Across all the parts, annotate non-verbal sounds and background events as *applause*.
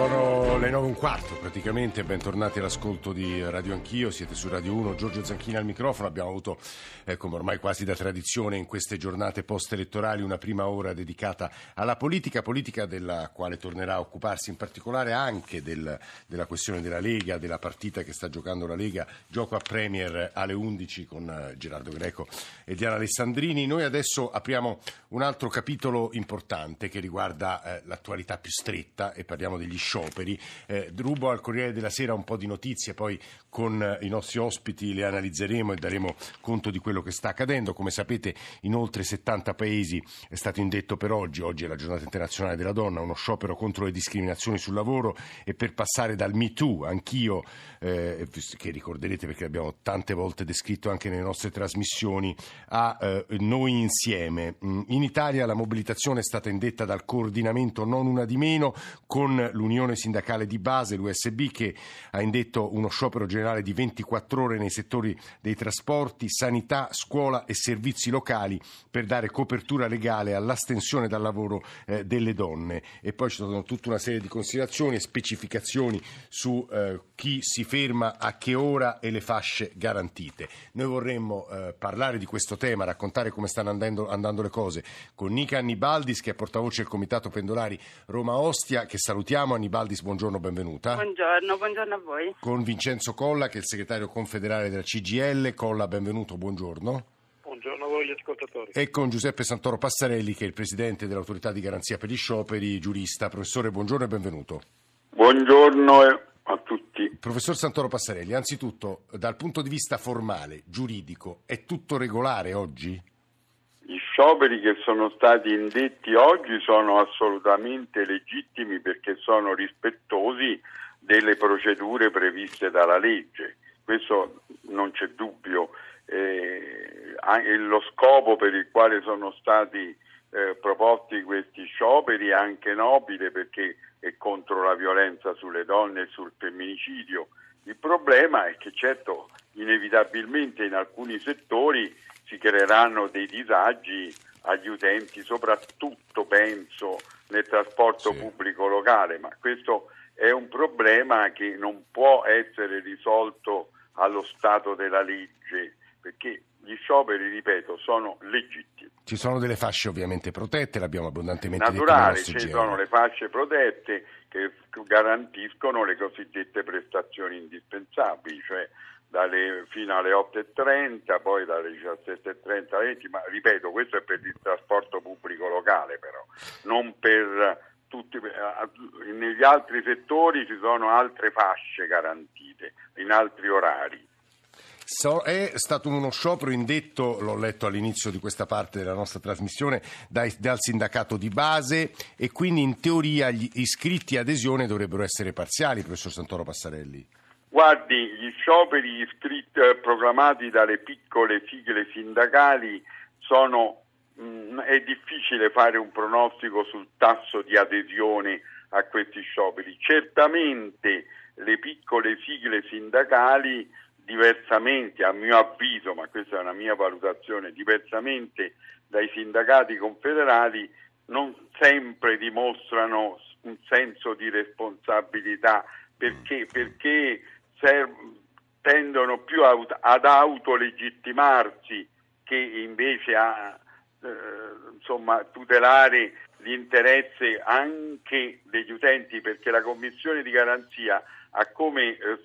Sono le 9 e un quarto praticamente, bentornati all'ascolto di Radio Anch'io, siete su Radio 1, Giorgio Zanchini al microfono, abbiamo avuto, eh, come ormai quasi da tradizione in queste giornate post-elettorali, una prima ora dedicata alla politica, politica della quale tornerà a occuparsi in particolare anche del, della questione della Lega, della partita che sta giocando la Lega, gioco a Premier alle 11 con eh, Gerardo Greco e Diana Alessandrini. Noi adesso apriamo un altro capitolo importante che riguarda eh, l'attualità più stretta e parliamo degli scioperi. Eh, rubo al Corriere della Sera un po' di notizie, poi con eh, i nostri ospiti le analizzeremo e daremo conto di quello che sta accadendo. Come sapete in oltre 70 paesi è stato indetto per oggi, oggi è la giornata internazionale della donna, uno sciopero contro le discriminazioni sul lavoro e per passare dal Me Too, anch'io, eh, che ricorderete perché l'abbiamo tante volte descritto anche nelle nostre trasmissioni, a eh, Noi Insieme. Mm, in Italia la mobilitazione è stata indetta dal coordinamento Non Una di Meno con l'Unione Sindacale di Base, l'USB, che ha indetto uno sciopero generale di 24 ore nei settori dei trasporti, sanità, scuola e servizi locali per dare copertura legale all'astensione dal lavoro eh, delle donne. E poi ci sono tutta una serie di considerazioni e specificazioni su eh, chi si ferma a che ora e le fasce garantite. Noi vorremmo eh, parlare di questo tema, raccontare come stanno andando, andando, le cose con Nica Annibaldis, che è portavoce del Comitato Pendolari Roma Ostia, che salutiamo. Annibaldis, buongiorno, benvenuta. Buongiorno, buongiorno a voi. Con Vincenzo Colla, che è il segretario confederale della CGL. Colla, benvenuto, buongiorno. Buongiorno a voi gli ascoltatori. E con Giuseppe Santoro Passarelli, che è il presidente dell'autorità di garanzia per gli scioperi, giurista. Professore, buongiorno e benvenuto. Buongiorno a tutti. Professor Santoro Passarelli, anzitutto, dal punto di vista formale, giuridico, è tutto regolare oggi? Gli scioperi che sono stati indetti oggi sono assolutamente legittimi perché sono rispettosi delle procedure previste dalla legge. Questo non c'è dubbio. Eh, lo scopo per il quale sono stati eh, proposti questi scioperi è anche nobile perché è contro la violenza sulle donne e sul femminicidio. Il problema è che certo inevitabilmente in alcuni settori si creeranno dei disagi agli utenti, soprattutto penso nel trasporto sì. pubblico locale, ma questo è un problema che non può essere risolto allo stato della legge, perché gli scioperi, ripeto, sono legittimi. Ci sono delle fasce ovviamente protette, l'abbiamo abbondantemente Naturale, detto ci sono le fasce protette che garantiscono le cosiddette prestazioni indispensabili, cioè dalle, fino alle 8.30, poi dalle 17.30 alle 20, ma ripeto, questo è per il trasporto pubblico locale però, non per tutti, eh, negli altri settori ci sono altre fasce garantite, in altri orari. So, è stato uno sciopero indetto, l'ho letto all'inizio di questa parte della nostra trasmissione, dai, dal sindacato di base e quindi in teoria gli iscritti adesione dovrebbero essere parziali, professor Santoro Passarelli. Guardi, gli scioperi iscritti, proclamati dalle piccole sigle sindacali sono, mh, mm, è difficile fare un pronostico sul tasso di adesione a questi scioperi. Certamente le piccole sigle sindacali diversamente, a mio avviso, ma questa è una mia valutazione, diversamente dai sindacati confederali, non sempre dimostrano un senso di responsabilità perché, perché tendono più ad autolegittimarsi che invece a eh, insomma, tutelare l'interesse anche degli utenti perché la commissione di garanzia ha come eh,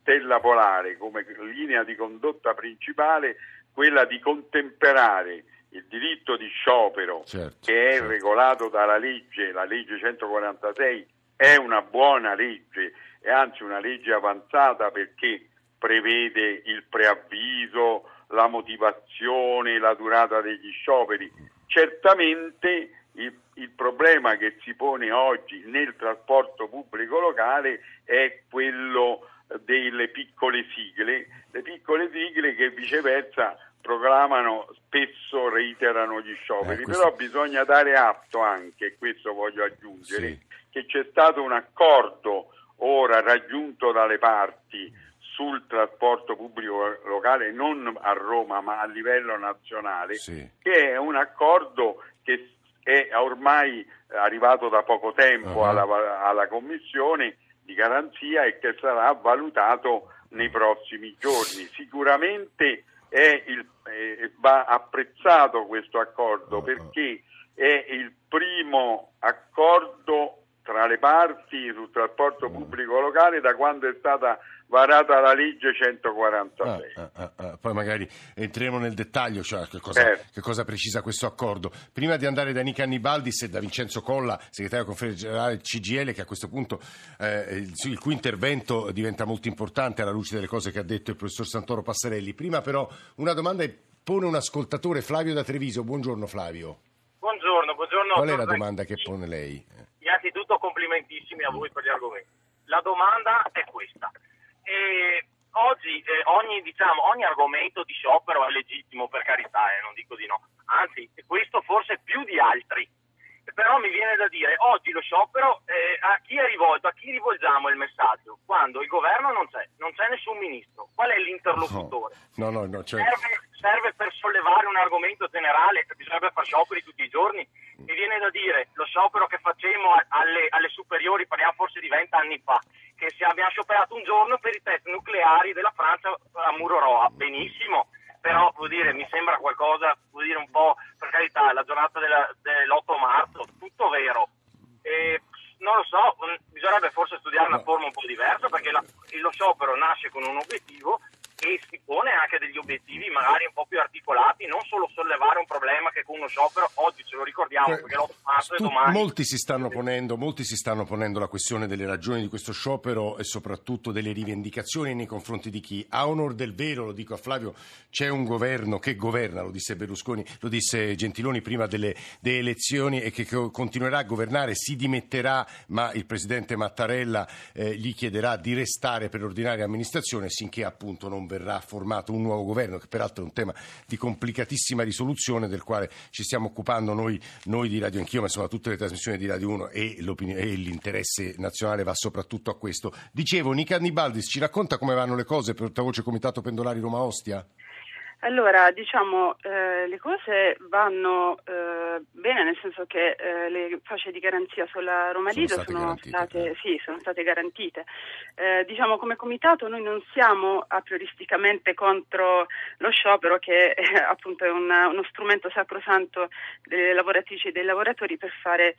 stella polare, come linea di condotta principale quella di contemperare il diritto di sciopero certo, che è certo. regolato dalla legge, la legge 146 è una buona legge, è anzi una legge avanzata perché prevede il preavviso, la motivazione, la durata degli scioperi. Certamente il, il, problema che si pone oggi nel trasporto pubblico locale è quello delle piccole sigle, le piccole sigle che viceversa proclamano, spesso reiterano gli scioperi, eh, questo... però bisogna dare atto anche, questo voglio aggiungere, sì. Che c'è stato un accordo ora raggiunto dalle parti sul trasporto pubblico locale non a Roma ma a livello nazionale, Sì. che è un accordo che è ormai arrivato da poco tempo Uh-huh. alla, alla Commissione di garanzia e che sarà valutato nei prossimi giorni. Sicuramente è il- eh, va apprezzato questo accordo Uh-huh. perché è il primo accordo tra le parti sul trasporto pubblico locale da quando è stata varata la legge 146. Ah, ah, ah, ah. Poi magari entriamo nel dettaglio, cioè che cosa, Certo. che cosa precisa questo accordo. Prima di andare da Nica Annibaldis e da Vincenzo Colla, segretario della conferenza generale del CGL, che a questo punto eh, il, il cui intervento diventa molto importante alla luce delle cose che ha detto il professor Santoro Passarelli. Prima però una domanda pone un ascoltatore, Flavio da Treviso. Buongiorno Flavio. Buongiorno, buongiorno. Qual è la domanda che pone lei? Innanzitutto complimentissimi a voi per gli argomenti. La domanda è questa. Eh, oggi eh, ogni, diciamo, ogni argomento di sciopero è legittimo, per carità, eh, non dico di no. Anzi, questo forse più di altri. Però mi viene da dire, oggi lo sciopero eh, a chi è rivolto, a chi rivolgiamo il messaggio? Quando il governo non c'è, non c'è nessun ministro. Qual è l'interlocutore? No, no, no, cioè, serve, serve per sollevare un argomento generale bisognerebbe fare scioperi tutti i giorni. Mi viene da dire lo sciopero che facemmo a- alle, alle superiori, parliamo forse di vent'anni fa, che abbiamo scioperato un giorno per i test nucleari della Francia a Muroroa, benissimo, però vuol dire, mi sembra qualcosa, vuol dire un po', per carità, la giornata della- dell'8 marzo, tutto vero. E, non lo so, mh, bisognerebbe forse studiare una forma un po' diversa perché la- lo sciopero nasce con un obiettivo e si pone anche degli obiettivi magari un po' più articolati, non solo sollevare un problema che con uno sciopero oggi ce lo ricordiamo Que- perché l'8 marzo tu- domani. molti, si stanno ponendo, molti si stanno ponendo la questione delle ragioni di questo sciopero e soprattutto delle rivendicazioni nei confronti di chi. A onor del vero, lo dico a Flavio, c'è un governo che governa, lo disse Berlusconi, lo disse Gentiloni prima delle, delle elezioni e che co- continuerà a governare, si dimetterà, ma il presidente Mattarella eh, gli chiederà di restare per ordinaria amministrazione sinché appunto non verrà formato un nuovo governo, che peraltro è un tema di complicatissima risoluzione del quale ci stiamo occupando noi, noi di Radio Anch'io, ma insomma tutte le trasmissioni di Radio 1 e, e l'interesse nazionale va soprattutto a questo. Dicevo, Nica Annibaldis ci racconta come vanno le cose portavoce Comitato Pendolari Roma Ostia? Allora, diciamo, eh, le cose vanno eh, bene, nel senso che eh, le fasce di garanzia sulla Roma Lido sono eh. sì, sono state garantite. Eh, diciamo, come comitato noi non siamo a prioristicamente contro lo sciopero, che *laughs* appunto è un- uno strumento sacrosanto delle lavoratrici e dei lavoratori per fare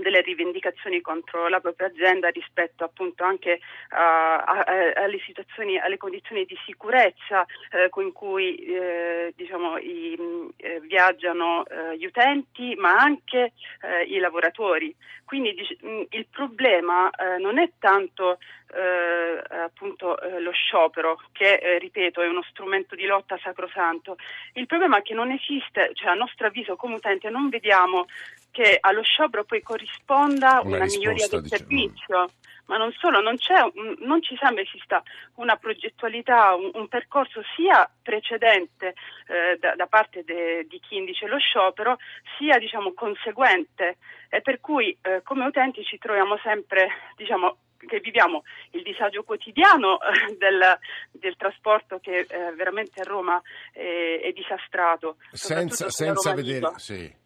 delle rivendicazioni contro la propria azienda rispetto appunto anche a- a- a- alle situazioni, alle condizioni di sicurezza eh, con cui eh, diciamo, i, eh, viaggiano eh, gli utenti ma anche eh, i lavoratori. Quindi dic- mh, il problema eh, non è tanto eh, appunto eh, lo sciopero che eh, ripeto è uno strumento di lotta sacrosanto, il problema è che non esiste, cioè a nostro avviso come utente non vediamo che allo sciopero poi corrisponda Una una, miglioria del diciamo. servizio. Ma non solo, non, non ci sembra esista una progettualità, un, un percorso sia precedente eh, da, da parte de- di chi indice lo sciopero, sia diciamo, conseguente. E per cui eh, come utenti ci troviamo sempre diciamo, che viviamo il disagio quotidiano eh, del, del trasporto che eh, veramente a Roma è, è disastrato. Senza, senza vedere... Sì.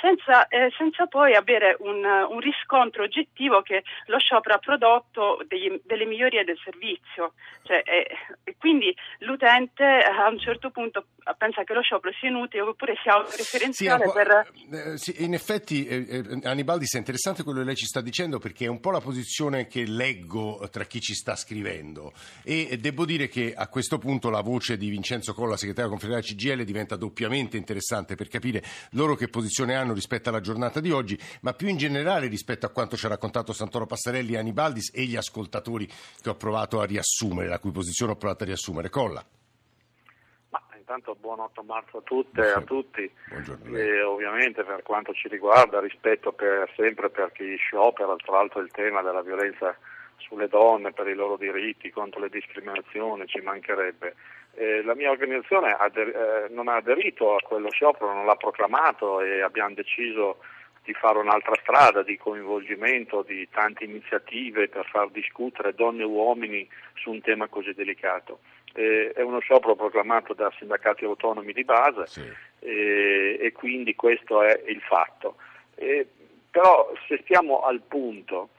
Senza, eh, senza poi avere un, un riscontro oggettivo che lo sciopero ha prodotto degli- delle migliorie del servizio. Cioè, eh, quindi l'utente eh, a un certo punto pensa che lo sciopero sia inutile oppure sia Sì, autoreferenziale po', per... eh, sì, in effetti eh, eh, Annibaldis è interessante quello che lei ci sta dicendo perché è un po' la posizione che leggo tra chi ci sta scrivendo e eh, devo dire che a questo punto la voce di Vincenzo Colla, segretario confederale CGL, diventa doppiamente interessante per capire loro che posizione hanno rispetto alla giornata di oggi, ma più in generale rispetto a quanto ci ha raccontato Santoro Passarelli e Annibaldis e gli ascoltatori che ho provato a riassumere, la cui posizione ho provato a riassumere. Colla. Intanto buon 8 marzo a tutte e a tutti. E ovviamente per quanto ci riguarda rispetto per, sempre per chi sciopera, tra l'altro il tema della violenza sulle donne, per i loro diritti, contro le discriminazioni, ci mancherebbe. Eh, la mia organizzazione ader- eh, non ha aderito a quello sciopero, non l'ha proclamato e abbiamo deciso di fare un'altra strada di coinvolgimento di tante iniziative per far discutere donne e uomini su un tema così delicato. Eh, è uno sciopero proclamato da sindacati autonomi di base sì. eh, e quindi questo è il fatto. Eh, però se stiamo al punto,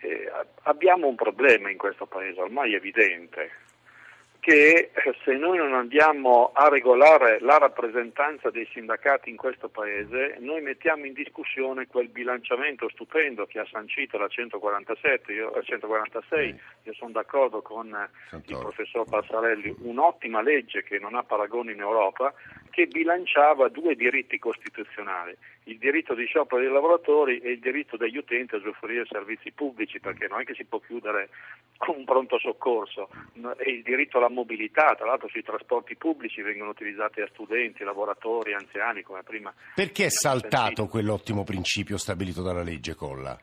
eh, abbiamo un problema in questo Paese, ormai evidente, che eh, se noi non andiamo a regolare la rappresentanza dei sindacati in questo Paese, noi mettiamo in discussione quel bilanciamento stupendo che ha sancito la 147, io, la 146, io sono d'accordo con Santoro. il professor Passarelli, un'ottima legge che non ha paragoni in Europa, che bilanciava due diritti costituzionali, il diritto di sciopero dei lavoratori e il diritto degli utenti a usufruire servizi pubblici, perché non è che si può chiudere con un pronto soccorso, e il diritto alla mobilità, tra l'altro sui trasporti pubblici vengono utilizzati da studenti, lavoratori, anziani, come prima. Perché è saltato sentito. quell'ottimo principio stabilito dalla legge Colla?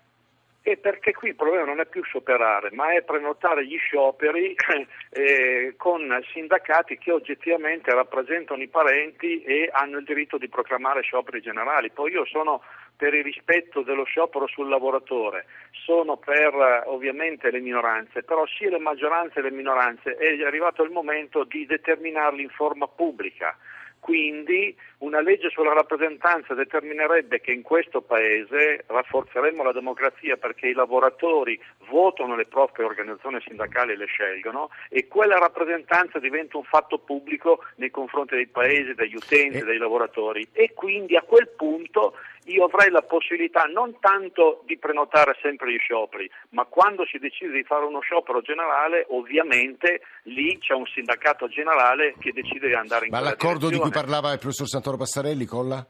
Perché qui il problema non è più scioperare, ma è prenotare gli scioperi *coughs* eh, con sindacati che oggettivamente rappresentano i parenti e hanno il diritto di proclamare scioperi generali. Poi io sono per il rispetto dello sciopero sul lavoratore, sono per ovviamente le minoranze, però sia le maggioranze che le minoranze è arrivato il momento di determinarli in forma pubblica. Quindi una legge sulla rappresentanza determinerebbe che in questo Paese rafforzeremo la democrazia perché i lavoratori votano le proprie organizzazioni sindacali e le scelgono e quella rappresentanza diventa un fatto pubblico nei confronti dei paesi, degli utenti, dei lavoratori. E quindi a quel punto io avrei la possibilità non tanto di prenotare sempre gli scioperi, ma quando si decide di fare uno sciopero generale, ovviamente lì c'è un sindacato generale che decide di andare in ma quella l'accordo di cui parlava il professor Santoro Passarelli, Colla?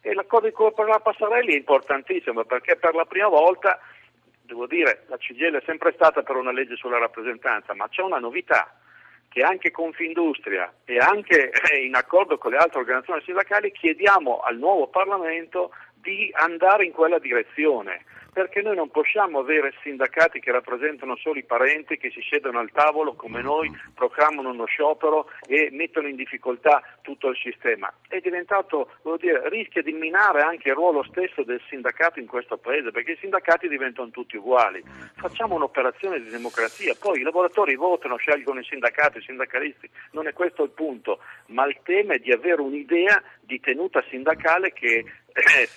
E l'accordo cui parlava Passarelli è importantissimo perché per la prima volta, devo dire, la CGL è sempre stata per una legge sulla rappresentanza, ma c'è una novità che anche Confindustria e anche eh, in accordo con le altre organizzazioni sindacali chiediamo al nuovo Parlamento di andare in quella direzione perché noi non possiamo avere sindacati che rappresentano solo i parenti che si siedono al tavolo come noi, proclamano uno sciopero e mettono in difficoltà tutto il sistema. È diventato, dire, rischia di minare anche il ruolo stesso del sindacato in questo paese, perché i sindacati diventano tutti uguali. Facciamo un'operazione di democrazia, poi i lavoratori votano, scelgono i sindacati, i sindacalisti, non è questo il punto, ma il tema è di avere un'idea di tenuta sindacale che è,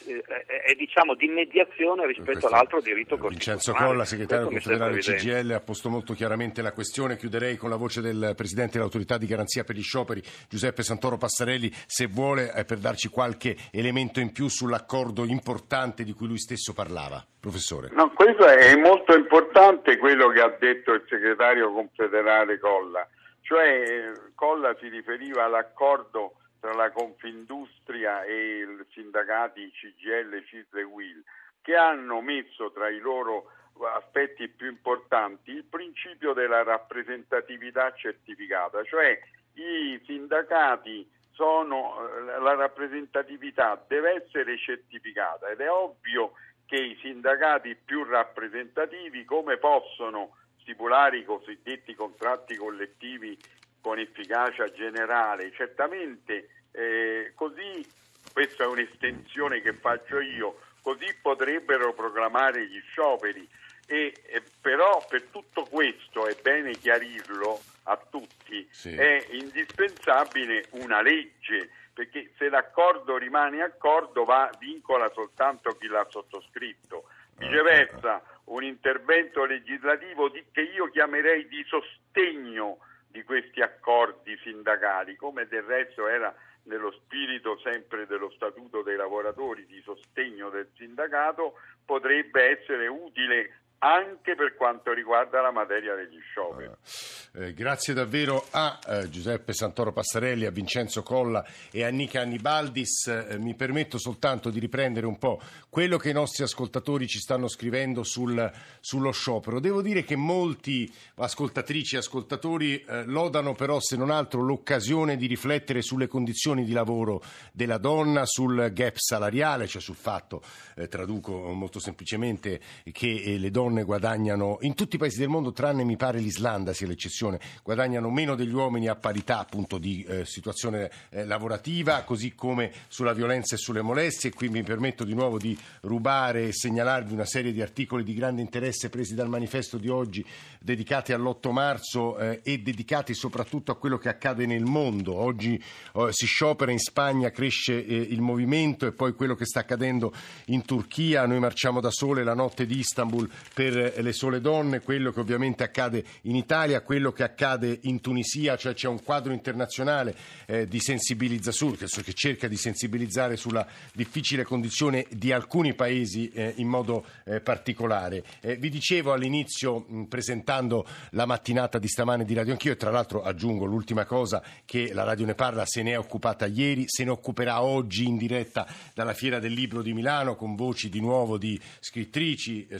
è, è diciamo di mediazione rispetto all'altro diritto costituzionale. Vincenzo Colla, segretario confederale CGL, ha posto molto chiaramente la questione. Chiuderei con la voce del Presidente dell'Autorità di Garanzia per gli Scioperi, Giuseppe Santoro Passarelli, se vuole eh, per darci qualche elemento in più sull'accordo importante di cui lui stesso parlava. Professore. No, questo è molto importante quello che ha detto il segretario confederale Colla, cioè Colla si riferiva all'accordo tra la Confindustria e i sindacati CGL, CIS e WIL, che hanno messo tra i loro aspetti più importanti il principio della rappresentatività certificata, cioè i sindacati sono, eh, la rappresentatività deve essere certificata ed è ovvio che i sindacati più rappresentativi come possono stipulare i cosiddetti contratti collettivi con efficacia generale. Certamente eh, così, questa è un'estensione che faccio io, così potrebbero proclamare gli scioperi. E, eh, però per tutto questo è bene chiarirlo a tutti, sì. è indispensabile una legge, perché se l'accordo rimane accordo va, vincola soltanto chi l'ha sottoscritto. Viceversa, un intervento legislativo di, che io chiamerei di sostegno di questi accordi sindacali, come del resto era nello spirito sempre dello Statuto dei lavoratori di sostegno del sindacato, potrebbe essere utile anche per quanto riguarda la materia degli scioperi. Eh, grazie davvero a eh, Giuseppe Santoro Passarelli, a Vincenzo Colla e a Nica Annibaldis. Eh, mi permetto soltanto di riprendere un po' quello che i nostri ascoltatori ci stanno scrivendo sul, sullo sciopero. Devo dire che molti ascoltatrici e ascoltatori eh, lodano però se non altro l'occasione di riflettere sulle condizioni di lavoro della donna, sul gap salariale, cioè sul fatto, eh, traduco molto semplicemente, che eh, le donne donne guadagnano in tutti i paesi del mondo, tranne mi pare l'Islanda sia l'eccezione, guadagnano meno degli uomini a parità appunto di eh, situazione eh, lavorativa, così come sulla violenza e sulle molestie. Qui mi permetto di nuovo di rubare e segnalarvi una serie di articoli di grande interesse presi dal manifesto di oggi, dedicati all'8 marzo eh, e dedicati soprattutto a quello che accade nel mondo. Oggi oh, si sciopera in Spagna, cresce eh, il movimento e poi quello che sta accadendo in Turchia. Noi marciamo da sole la notte di Istanbul per le sole donne, quello che ovviamente accade in Italia, quello che accade in Tunisia, cioè c'è un quadro internazionale eh, di sensibilizzazione che cerca di sensibilizzare sulla difficile condizione di alcuni paesi eh, in modo eh, particolare. Eh, vi dicevo all'inizio, mh, presentando la mattinata di stamane di Radio Anch'io, e tra l'altro aggiungo l'ultima cosa che la Radio ne parla, se ne è occupata ieri, se ne occuperà oggi in diretta dalla Fiera del Libro di Milano con voci di nuovo di scrittrici, eh,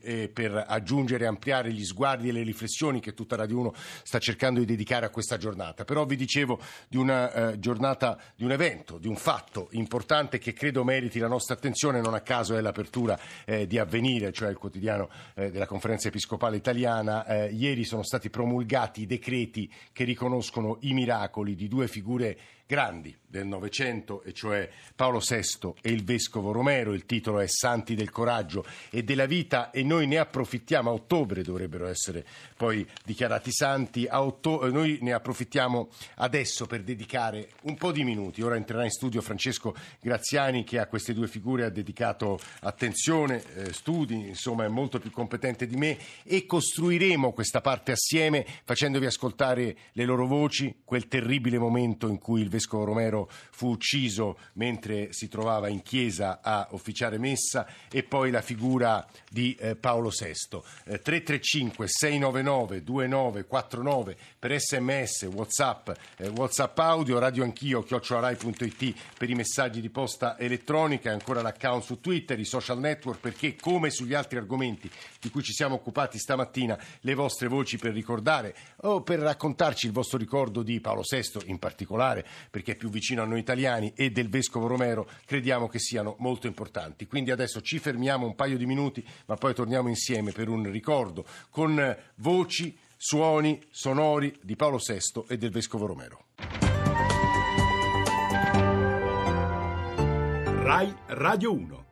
eh, per aggiungere e ampliare gli sguardi e le riflessioni che tutta Radio 1 sta cercando di dedicare a questa giornata. Però vi dicevo di una eh, giornata, di un evento, di un fatto importante che credo meriti la nostra attenzione, non a caso è l'apertura eh, di Avvenire, cioè il quotidiano eh, della Conferenza Episcopale Italiana. Eh, ieri sono stati promulgati i decreti che riconoscono i miracoli di due figure grandi del Novecento, e cioè Paolo VI e il Vescovo Romero. Il titolo è Santi del coraggio e della vita e noi ne approfittiamo. A ottobre dovrebbero essere poi dichiarati santi. Otto- noi ne approfittiamo adesso per dedicare un po' di minuti. Ora entrerà in studio Francesco Graziani che a queste due figure ha dedicato attenzione, eh, studi, insomma è molto più competente di me e costruiremo questa parte assieme facendovi ascoltare le loro voci, quel terribile momento in cui il vescovo Romero fu ucciso mentre si trovava in chiesa a officiare messa e poi la figura di eh, Paolo VI. Eh, 335 699 2949 per sms, whatsapp, eh, whatsapp audio, radio anch'io, chiocciolarai.it per i messaggi di posta elettronica e ancora l'account su Twitter, i social network perché come sugli altri argomenti di cui ci siamo occupati stamattina le vostre voci per ricordare o per raccontarci il vostro ricordo di Paolo VI in particolare perché è più vicino a noi italiani, e del Vescovo Romero, crediamo che siano molto importanti. Quindi adesso ci fermiamo un paio di minuti, ma poi torniamo insieme per un ricordo con voci, suoni sonori di Paolo VI e del Vescovo Romero. RAI Radio 1